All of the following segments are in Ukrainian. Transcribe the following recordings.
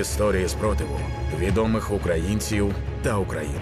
Історії спротиву відомих українців та українок.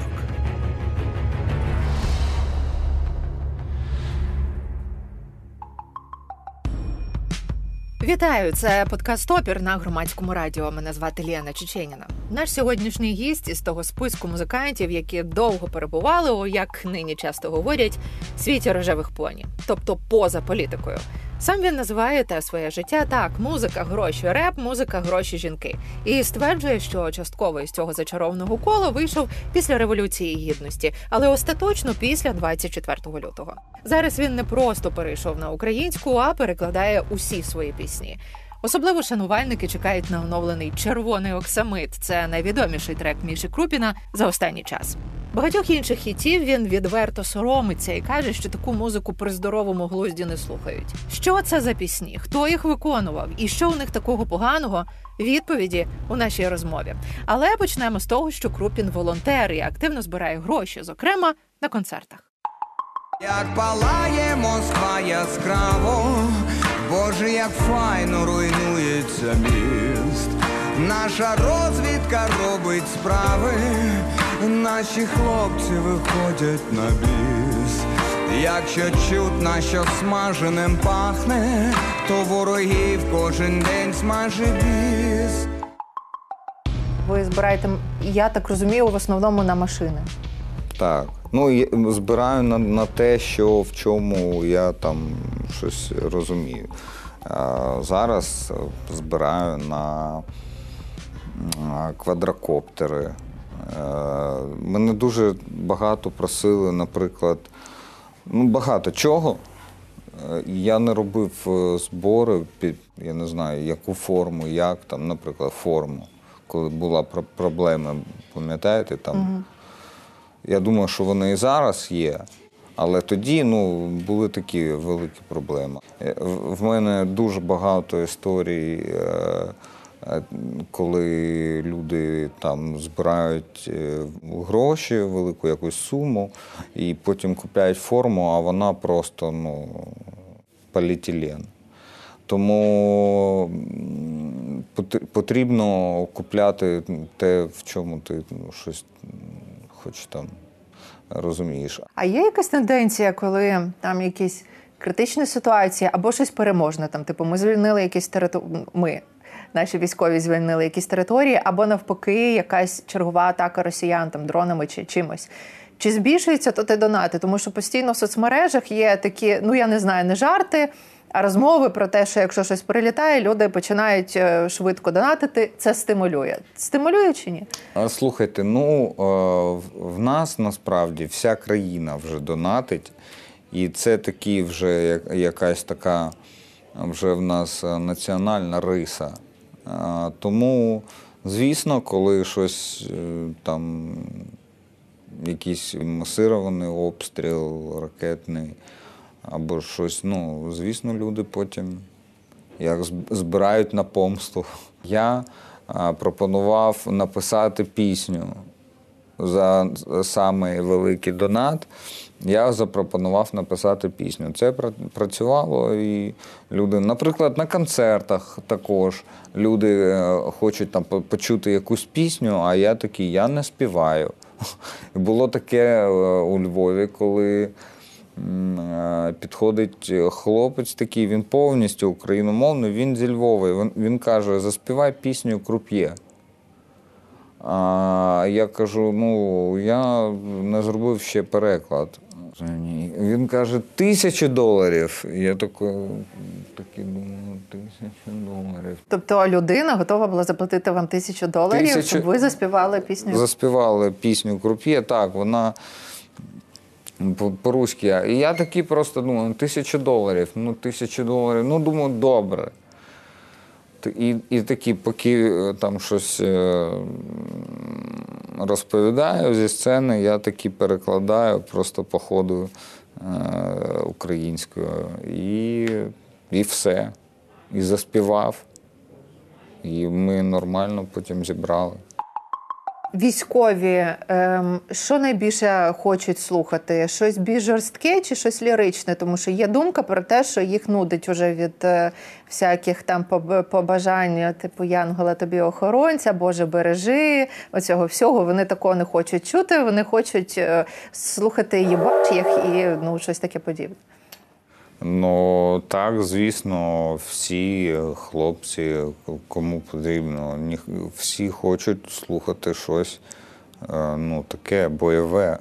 Вітаю, це подкаст Опір на громадському радіо. Мене звати Ліана Чеченіна. Наш сьогоднішній гість із того списку музикантів, які довго перебували у як нині часто говорять світі рожевих поні, тобто поза політикою. Сам він називає те своє життя так: музика, гроші, реп, музика, гроші, жінки. І стверджує, що частково із цього зачарованого кола вийшов після революції гідності, але остаточно після 24 лютого. Зараз він не просто перейшов на українську, а перекладає усі свої пісні. Особливо шанувальники чекають на оновлений червоний оксамит. Це найвідоміший трек Міші Крупіна за останній час. Багатьох інших хітів він відверто соромиться і каже, що таку музику при здоровому глузді не слухають. Що це за пісні? Хто їх виконував? І що у них такого поганого? Відповіді у нашій розмові. Але почнемо з того, що Крупін волонтер і активно збирає гроші, зокрема на концертах. Як палає Москва яскраво, Боже, як файно руйнується міст. Наша розвідка робить справи, наші хлопці виходять на біс. Якщо чутно, що смаженим пахне, то ворогів кожен день смаже біс. Ви збираєте, я так розумію, в основному на машини. Так. Ну, я збираю на, на те, що в чому я там щось розумію. Зараз збираю на, квадрокоптери. Е, Мене дуже багато просили, наприклад, ну, багато чого. Е, Я не робив е, збори під, я не знаю, яку форму, як там, наприклад, форму. Коли була проблема, пам'ятаєте, там. Я думаю, що вони і зараз є, але тоді ну, були такі великі проблеми. Е, в- мене дуже багато історій, е, е, коли люди там збирають гроші, велику якусь суму, і потім купляють форму, а вона просто ну, поліетилен. Тому потрібно купляти те, в чому ти ну, щось м, хоч там розумієш. А є якась тенденція, коли там якісь критичні ситуації або щось переможне? Там, типу, ми звільнили якісь території. Ми, наші військові, звільнили якісь території, або навпаки, якась чергова атака росіян там дронами чи чимось. Чи збільшується то те донати? Тому що постійно в соцмережах є такі, ну я не знаю, не жарти. Розмови про те, що якщо щось прилітає, люди починають е, швидко донатити. Це стимулює. Стимулює чи ні? Слухайте, ну е, в- нас насправді вся країна вже донатить, і це такі вже якась така вже в нас е, національна риса. Тому, звісно, коли щось там, якийсь масирований обстріл ракетний або щось, ну, звісно, люди потім як збирають на помсту. Я пропонував написати пісню за самий великий донат. Я запропонував написати пісню. Це працювало і люди, наприклад, на концертах також люди е, хочуть там почути якусь пісню, а я такий, я не співаю. Було таке е, у Львові, коли підходить хлопець такий, він повністю україномовний, він зі Львова. Він, він каже: заспівай пісню Круп'є. А я кажу: ну, я не зробив ще переклад. Він каже, тисячу доларів. Я такий, думаю, тисячу доларів. Тобто людина готова була заплатити вам тисячу доларів, Тисячу- щоб ви заспівали пісню. Заспівали пісню Круп'є, так, вона по-руськи. І я такий просто думаю, тисячу доларів, ну тисячу доларів, ну думаю, добре. І, і такі, поки е, там щось е, розповідаю зі сцени, я такі перекладаю просто по ходу е, українською. І, і все. І заспівав. І ми нормально потім зібрали. Військові, ем, що найбільше хочуть слухати? Щось більш жорстке чи щось ліричне? Тому що є думка про те, що їх нудить уже від е, всяких там поб- побажань, типу Янгола тобі охоронця, Боже, бережи. Оцього всього вони такого не хочуть чути. Вони хочуть е, слухати їбач їх і ну щось таке подібне. Ну так, звісно, всі хлопці, кому потрібно, всі хочуть слухати щось е, ну, таке бойове.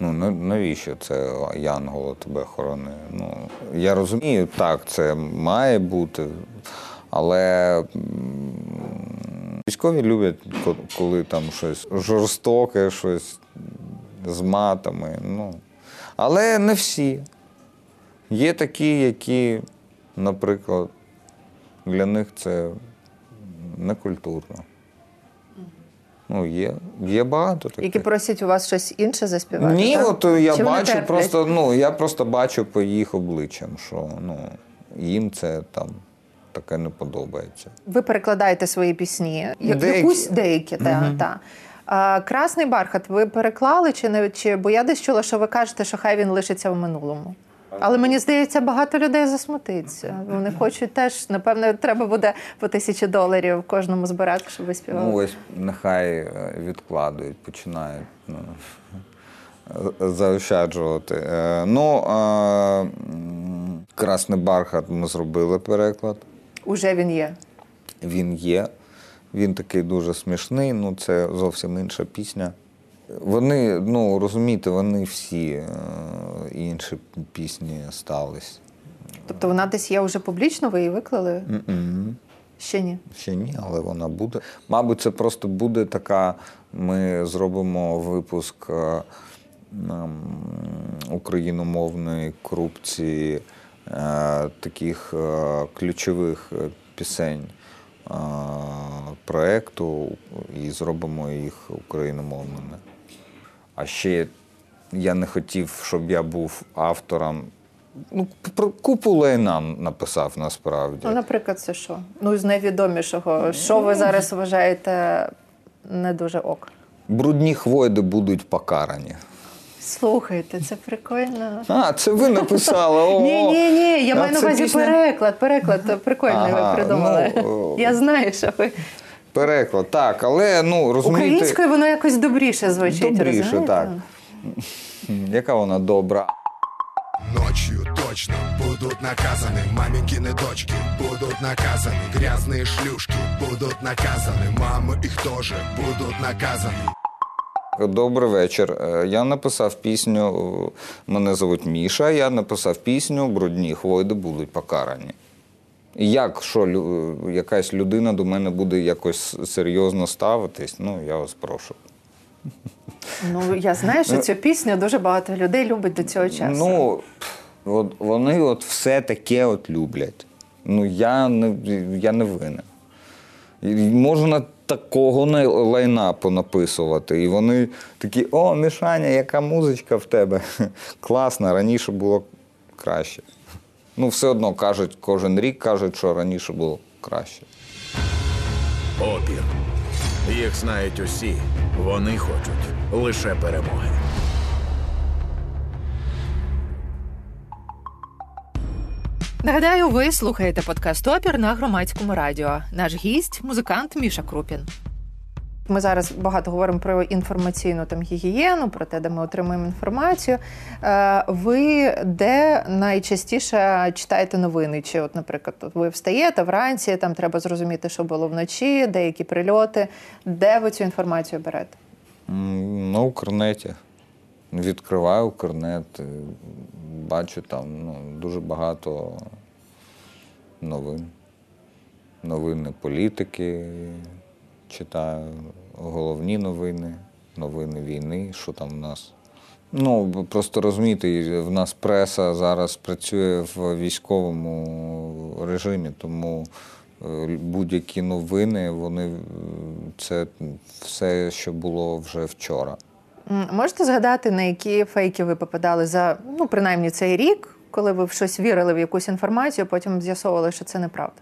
Ну, навіщо це Янголо тебе хоронить? Ну, я розумію, так, це має бути, але військові люблять, коли там щось жорстоке, щось з матами. Ну. Але не всі. Є такі, які, наприклад, для них це некультурно. Ну, є, є багато таких. Які просять у вас щось інше заспівати? Ні, так? от я Чи бачу просто, ну, я просто бачу по їх обличчям, що ну, їм це там таке не подобається. Ви перекладаєте свої пісні. Деякі. Якусь деякі, та, та. А, Красний бархат ви переклали чи не чи бо я десь чула, що ви кажете, що хай він лишиться в минулому. Але мені здається, багато людей засмутиться. Вони хочуть теж, напевне, треба буде по тисячі доларів кожному збирати, щоб ви співали. Ну, ось нехай е, відкладують, починають ну, заощаджувати. Е, Ну, Красний бархат ми зробили переклад. Уже він є. Він є. Він такий дуже смішний, ну це зовсім інша пісня. Вони, ну розумієте, вони всі е, інші пісні стались. Тобто вона десь є вже публічно, ви її виклали? М-м. Ще ні. Ще ні, але вона буде. Мабуть, це просто буде така. Ми зробимо випуск е, україномовної корупції е, таких ключових пісень проекту і зробимо їх україномовними. А ще я не хотів, щоб я був автором. Ну, про купу лайна написав насправді. Ну, наприклад, це що? Ну, з найвідомішого. Що ви зараз вважаєте не дуже ок? Брудні хвойди будуть покарані. Слухайте, це прикольно. А, це ви написали. Ні, ні, ні, я маю на увазі переклад. Переклад прикольний ви придумали. ну, я знаю, що ви Переклад, так, але ну розумієте, українською воно якось добріше звучить. добріше, розумієте? так. Яка вона добра. Ночью точно будут наказаны Маменькины дочки будут наказаны Грязные шлюшки будут наказаны Мамы их тоже будут наказаны Добрий вечір. Е, Я написав пісню. е, Мене звуть Міша. Я написав пісню Брудні хвойди будуть покарані. Як що лю- якась людина до мене буде якось серйозно ставитись, ну я вас прошу. Ну я знаю, що цю пісню дуже багато людей любить до цього часу. Ну, от вони от все таке от люблять. Ну, я не, я не винен. Можна такого не- лайна понаписувати. І вони такі: о, Мішаня, яка музичка в тебе. Класна, раніше було краще. Ну, все одно кажуть, кожен рік кажуть, що раніше було краще. Опір. Їх знають усі. Вони хочуть лише перемоги. Нагадаю, ви слухаєте подкаст Опір на громадському радіо. Наш гість музикант Міша Крупін. Ми зараз багато говоримо про інформаційну там гігієну, про те, де ми отримуємо інформацію. Е, Ви де найчастіше читаєте новини? Чи, от, наприклад, ви встаєте вранці, там треба зрозуміти, що було вночі, деякі прильоти. Де ви цю інформацію берете? М, На Укрнеті. Відкриваю Укрнет, бачу там ну, дуже багато новин. Новини політики читаю, головні новини, новини війни, що там в нас. Ну, просто розумієте, в нас преса зараз працює в військовому режимі, тому е, будь-які новини, вони е, це все, що було вже вчора. Можете згадати, на які фейки ви попадали за ну, принаймні цей рік, коли ви в щось вірили в якусь інформацію, потім з'ясовували, що це неправда?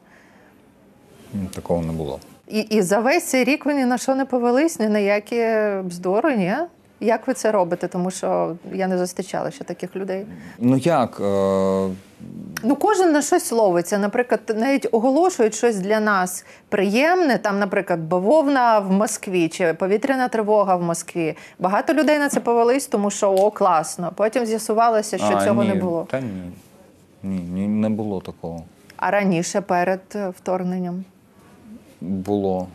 Такого не було. І, і за весь цей рік ви ні на що не повелись, ні на які бздори, ні? Як ви це робите? Тому що я не зустрічала ще таких людей. Ну як? Е, Ну, кожен на щось ловиться. Наприклад, навіть оголошують щось для нас приємне. Там, наприклад, бавовна в Москві чи повітряна тривога в Москві. Багато людей на це повелись, тому що о, класно. Потім з'ясувалося, що а, цього ні, не було. Та ні. Ні, ні, не було такого. А раніше перед вторгненням. Було.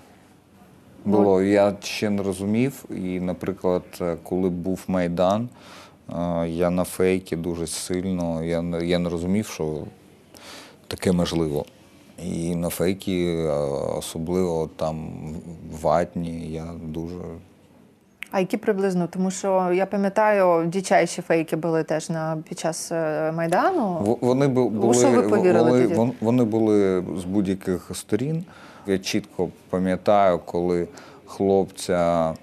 Було. Я ще не розумів. І, наприклад, е, коли був Майдан, е, я на фейки дуже сильно. Я, не- я не розумів, що таке можливо. І на фейки, е, особливо там ватні, я дуже. А які приблизно? Тому що я пам'ятаю, дичайші фейки були теж на під час майдану. Вони бу- були, що ви повірили вони, тоді? вони були з будь-яких сторін. Я чітко пам'ятаю, коли хлопця,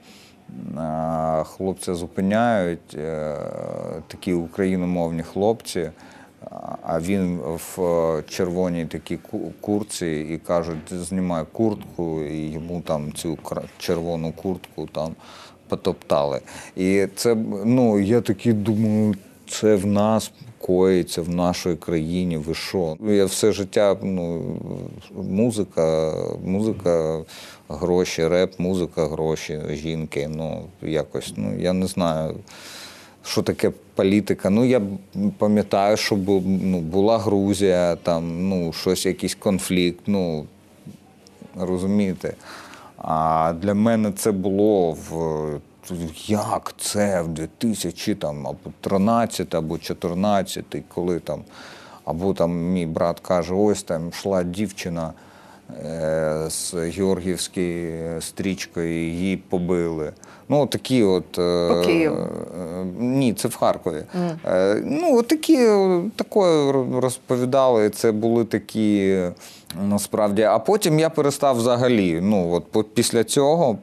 хлопця зупиняють, е, такі україномовні хлопці, а- він в е, червоній такій ку- куртці і кажуть, знімай куртку, і йому там цю червону куртку там потоптали. І це, ну, я такий думаю, це в нас коїться в нашій країні. Ви що? Я все життя ну, музика, музика, гроші, реп, музика, гроші, жінки. Ну, якось, ну, я не знаю. Що таке політика? Ну, я пам'ятаю, що ну, була Грузія, там ну, щось, якийсь конфлікт. Ну, розумієте? А для мене це було в як це в 2000 там, або 13 або 14, коли там, або там мій брат каже, ось там йшла дівчина е, з Георгіївською стрічкою, її побили. Ну, такі от. е, По Києву? Е, Ні, це в Харкові. Е, Ну, такі такое розповідали. Це були такі насправді. А потім я перестав взагалі. Ну, от після цього,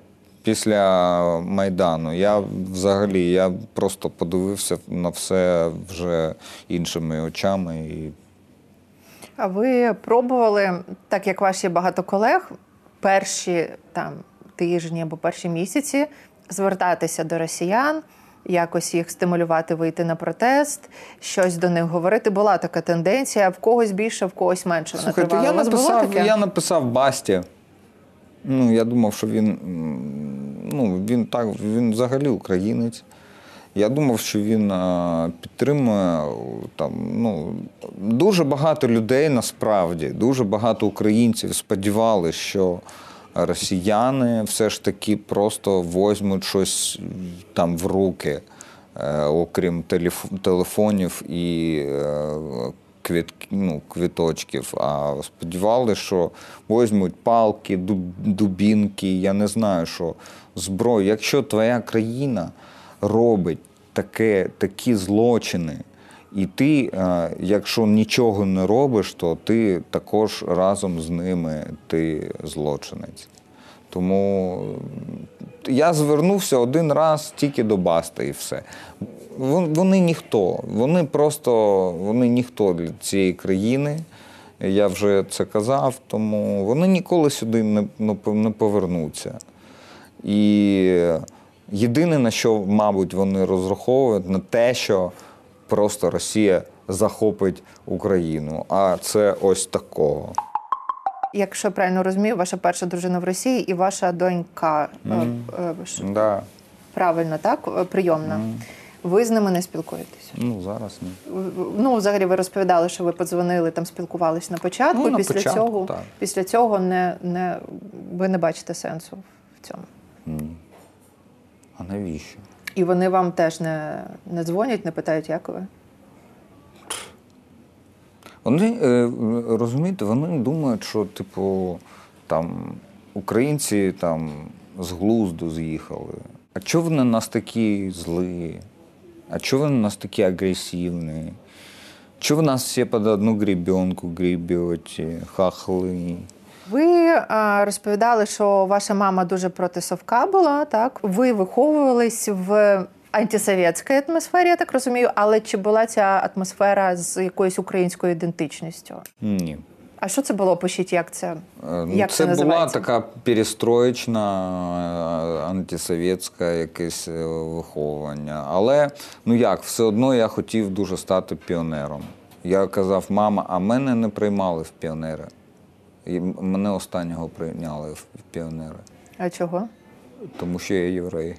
після Майдану, я взагалі я просто подивився на все вже іншими очами. І А ви пробували, так як ваші багато колег, перші там тижні або перші місяці звертатися до росіян, якось їх стимулювати вийти на протест, щось до них говорити. Була така тенденція, в когось більше, в когось менше. Слухайте, я написав, я написав Басті. Ну, я думав, що він, ну, він так, він взагалі українець. Я думав, що він підтримує там, ну, дуже багато людей насправді, дуже багато українців сподівалися, що росіяни все ж таки просто возьмуть щось там в руки, е, окрім телефонів і е, квіт, ну, квіточків. А сподівалися, що возьмуть палки, дуб- дубінки, я не знаю, що зброю. Якщо твоя країна робить таке, такі злочини, і ти, е, якщо нічого не робиш, то ти також разом з ними ти злочинець. Тому я звернувся один раз тільки до Баста і все. Вон- Вони ніхто, вони просто вони ніхто для цієї країни. Я вже це казав, тому вони ніколи сюди не, не не повернуться. І єдине, на що, мабуть, вони розраховують, на те, що просто Росія захопить Україну. А це ось такого. Якщо правильно розумію, ваша перша дружина в Росії і ваша донька е, е, ж- Да. правильно, так? Е, Прийомна. Ви з ними не спілкуєтесь? Ну, зараз ні. Ну, взагалі, ви розповідали, що ви подзвонили, там спілкувалися на початку. Ну, на після початку, цього, так. після цього не, не, ви не бачите сенсу в цьому. Ні. А навіщо? І вони вам теж не, не дзвонять, не питають, як ви. Вони е, розумієте, вони думають, що типу там українці там з глузду з'їхали. А чого вони нас такі злі? А чого ви на нас такі агресивні? Чого ви нас всі під одну гребенку гребете, хахли? Ви а, розповідали, що ваша мама дуже проти совка була, так? Ви виховувались в антисовєтській атмосфері, я так розумію, але чи була ця атмосфера з якоюсь українською ідентичністю? Ні. А що це було? Пишіть, як це? Е, Як це це була називається? така перестроєчна, е, антисовєтська якесь е, виховування. Але ну як, все одно я хотів дуже стати піонером. Я казав, мама, а мене не приймали в піонери. І мене останнього прийняли в піонери, А чого? тому що я єврей.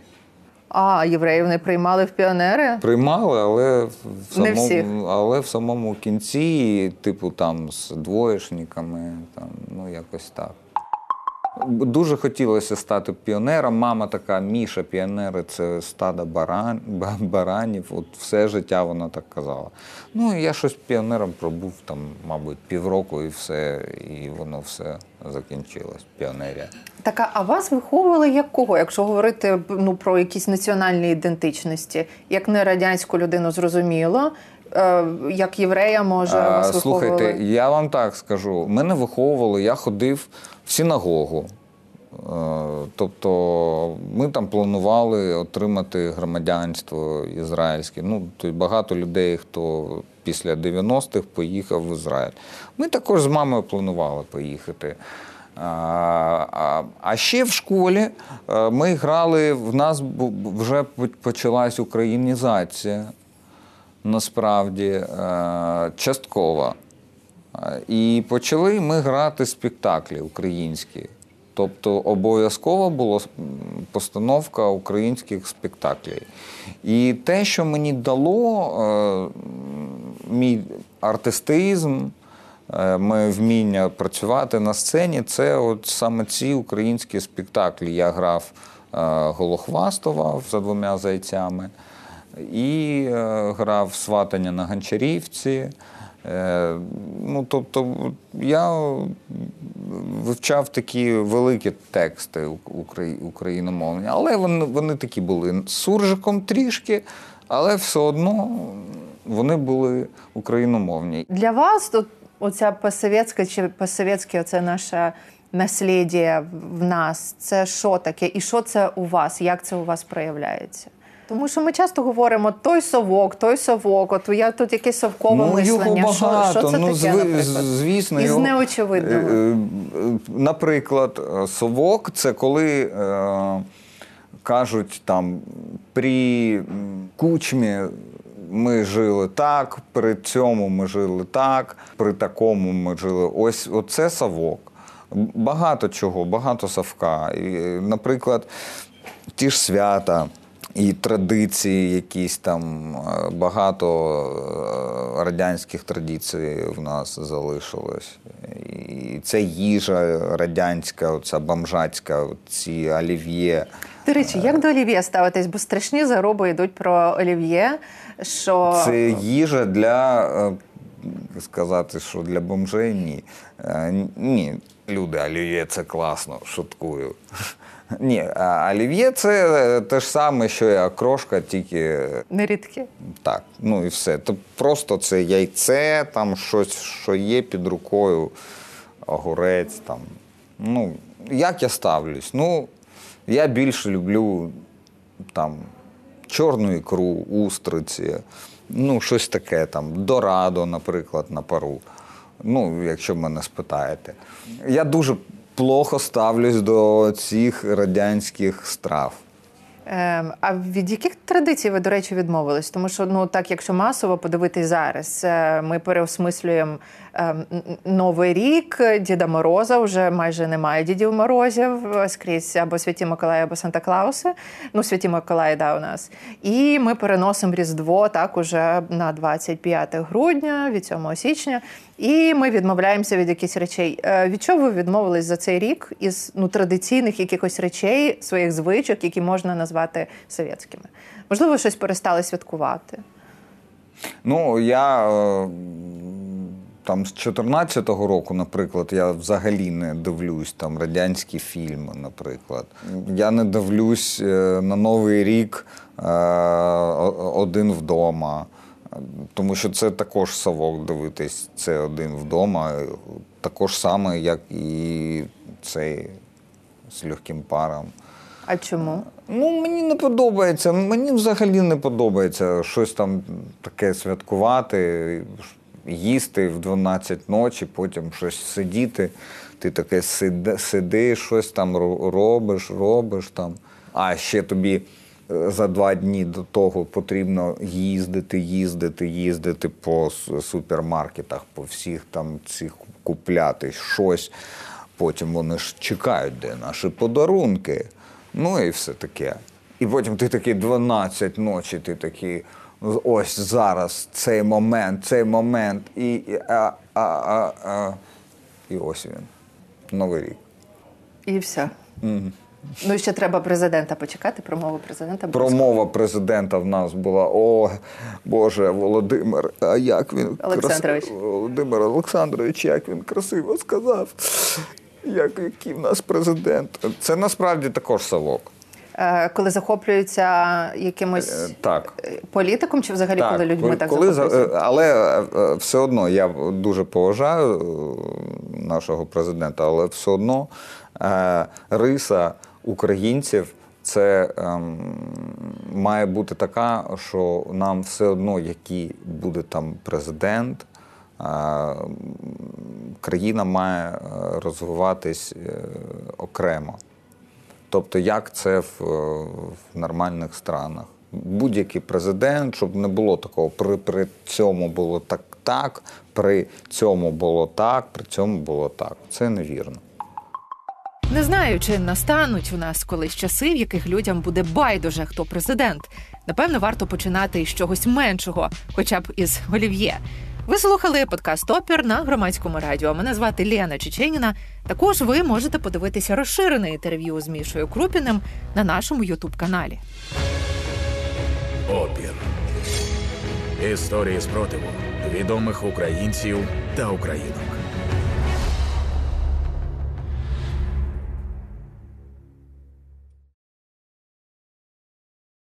А, євреїв не приймали в піонери? Приймали, але в Не самому, всіх. але в самому кінці, типу там з двоєшниками, там, ну якось так. Дуже хотілося стати піонером. Мама така, Міша, піонери це стадо баран, ба- баранів. От все життя вона так казала. Ну, я щось піонером пробув там, мабуть, півроку і все, і воно все закінчилось. Піонерія. Так, а- вас виховували як кого, якщо говорити ну, про якісь національні ідентичності? Як не радянську людину зрозуміло, як єврея, може, вас Слухайте, я вам так скажу. Мене виховували, я ходив в синагогу. Е, Тобто ми там планували отримати громадянство ізраїльське. Ну, то багато людей, хто після 90-х поїхав в Ізраїль. Ми також з мамою планували поїхати. А, а, а ще в школі е, ми грали, в нас вже почалась українізація насправді е, часткова. Е, І почали ми грати спектаклі українські. Тобто обов'язково була постановка українських спектаклів. І те, що мені дало е, мій артистизм, моє вміння працювати на сцені, це от саме ці українські спектаклі. Я грав Голохвастова за двома зайцями і е, грав сватання на Гончарівці. Е, ну, тобто я вивчав такі великі тексти україномовні, але вони, вони такі були суржиком трішки, але все одно вони були україномовні. Для вас тут оця посовєтська чи посовєтське оце наше наслідя в нас, це що таке? І що це у вас? Як це у вас проявляється? Тому що ми часто говоримо той совок, той совок, от я тут якесь совкове Ну, мислення. його Що- багато. Що, це ну, таке, наприклад? звісно, Із його- неочевидного. Е, е, Наприклад, е, совок це коли е, кажуть там при кучмі. Ми жили так, при цьому ми жили так, при такому ми жили. Ось оце совок. Багато чого, багато совка. І, наприклад, ті ж свята і традиції, якісь там е, багато е, радянських традицій в нас залишилось. І це їжа радянська, оця бомжацька, ці олів'є. До речі, як до олів'є ставитись? Бо страшні зароби йдуть про олів'є. Що Це їжа для е, сказати, що для бомжей ні. Ні, люди, олів'є це класно, шуткую. Ні, а олів'є це те ж саме, що і окрошка, тільки нерідкі. так. Ну і все. То просто це яйце, там щось, що є під рукою, огурець там. Ну, як я ставлюсь? Ну, я більше люблю там чорну ікру, устриці, ну, щось таке там, дорадо, наприклад, на пару. Ну, якщо мене спитаєте. Я дуже плохо ставлюсь до цих радянських страв. Ем, а від яких традицій ви, до речі, відмовились? Тому що ну так, якщо масово подивитись зараз, е, ми переосмислюємо Новий рік, Діда Мороза вже майже немає Дідів Морозів е, скрізь або Святі Миколаї, або Санта Клауси. Ну, Святі Миколаї, да, у нас. І ми переносимо Різдво так уже на 25 грудня, від 7 січня. І ми відмовляємося від якихось речей. Е, Від чого ви відмовились за цей рік із ну, традиційних якихось речей, своїх звичок, які можна назвати совєтськими? Можливо, щось перестали святкувати. Ну, я е, там з 14-го року, наприклад, я взагалі не дивлюсь там радянські фільми, наприклад. Я не дивлюсь е, на Новий рік е, один вдома. Тому що це також совок дивитись, це один вдома, також саме, як і цей з легким паром. А чому? Ну, мені не подобається. Мені взагалі не подобається щось там таке святкувати. Їсти в 12 ночі, потім щось сидіти. Ти таке сиди, сидиш, щось там робиш, робиш там. А ще тобі е, за два дні до того потрібно їздити, їздити, їздити по супермаркетах, по всіх там цих купляти щось. Потім вони ж чекають, де наші подарунки. Ну і все таке. І потім ти такий 12 ночі, ти такий, ось зараз цей момент, цей момент, і, і, а, а, а, а, і ось він. Новий рік. І все. Ну і ще треба президента почекати, промову президента. буде Промова президента в нас була: о, Боже, Володимир, а як він Олександрович. крас- Володимир Олександрович, як він красиво сказав. Як, який в нас президент. Це насправді також совок. Е, Коли захоплюються якимось Е, Так. е, політиком, чи взагалі коли людьми коли- так коли, за- захоплюються? але все одно я дуже поважаю нашого президента, але все одно риса українців це ем, має бути така, що нам все одно, який буде там президент. е, Країна має розвиватись е, окремо. Тобто, як це в, е, в нормальних странах. Будь-який президент, щоб не було такого, при, при цьому було так, так, при цьому було так, при цьому було так. Це невірно. Не знаю, чи настануть у нас колись часи, в яких людям буде байдуже, хто президент. Напевно, варто починати із чогось меншого, хоча б із олів'є. Ви слухали подкаст Опір на громадському радіо. Мене звати Лена Чеченіна. Також ви можете подивитися розширене інтерв'ю з Мішою Крупіним на нашому Ютуб каналі. Опір. Історії спротиву відомих українців та українок.